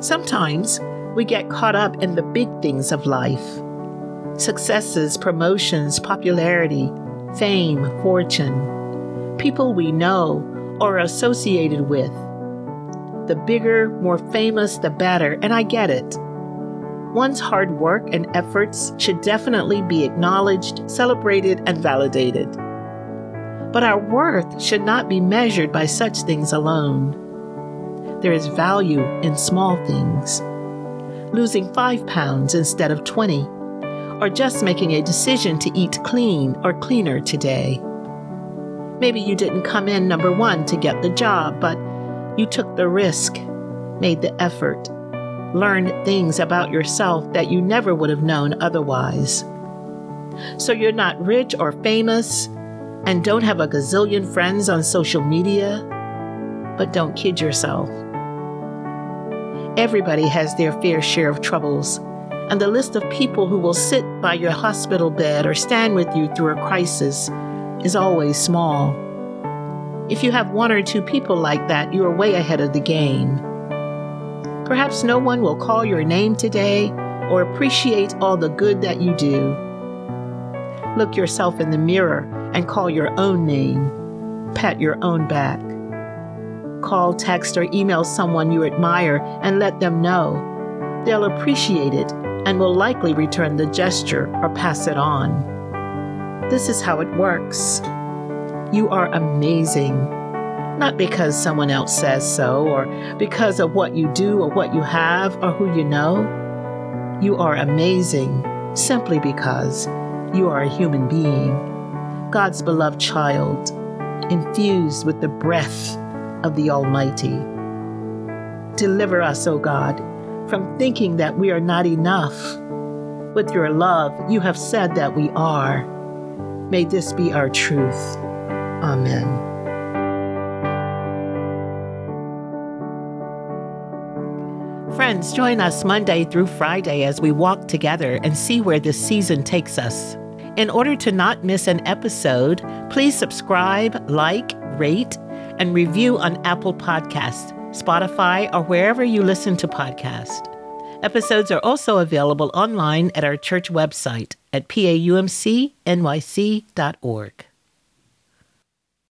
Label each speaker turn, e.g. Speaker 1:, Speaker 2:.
Speaker 1: Sometimes we get caught up in the big things of life successes, promotions, popularity, fame, fortune, people we know or are associated with. The bigger, more famous, the better, and I get it. One's hard work and efforts should definitely be acknowledged, celebrated, and validated. But our worth should not be measured by such things alone. There is value in small things. Losing five pounds instead of 20, or just making a decision to eat clean or cleaner today. Maybe you didn't come in number one to get the job, but you took the risk, made the effort, learned things about yourself that you never would have known otherwise. So you're not rich or famous and don't have a gazillion friends on social media, but don't kid yourself. Everybody has their fair share of troubles, and the list of people who will sit by your hospital bed or stand with you through a crisis is always small. If you have one or two people like that, you are way ahead of the game. Perhaps no one will call your name today or appreciate all the good that you do. Look yourself in the mirror and call your own name. Pat your own back. Call, text, or email someone you admire and let them know. They'll appreciate it and will likely return the gesture or pass it on. This is how it works. You are amazing. Not because someone else says so, or because of what you do, or what you have, or who you know. You are amazing simply because you are a human being, God's beloved child, infused with the breath of the Almighty. Deliver us, O God, from thinking that we are not enough. With your love, you have said that we are. May this be our truth. Amen. Friends, join us Monday through Friday as we walk together and see where this season takes us. In order to not miss an episode, please subscribe, like, rate, and review on Apple Podcasts, Spotify, or wherever you listen to podcasts. Episodes are also available online at our church website at paumcnyc.org.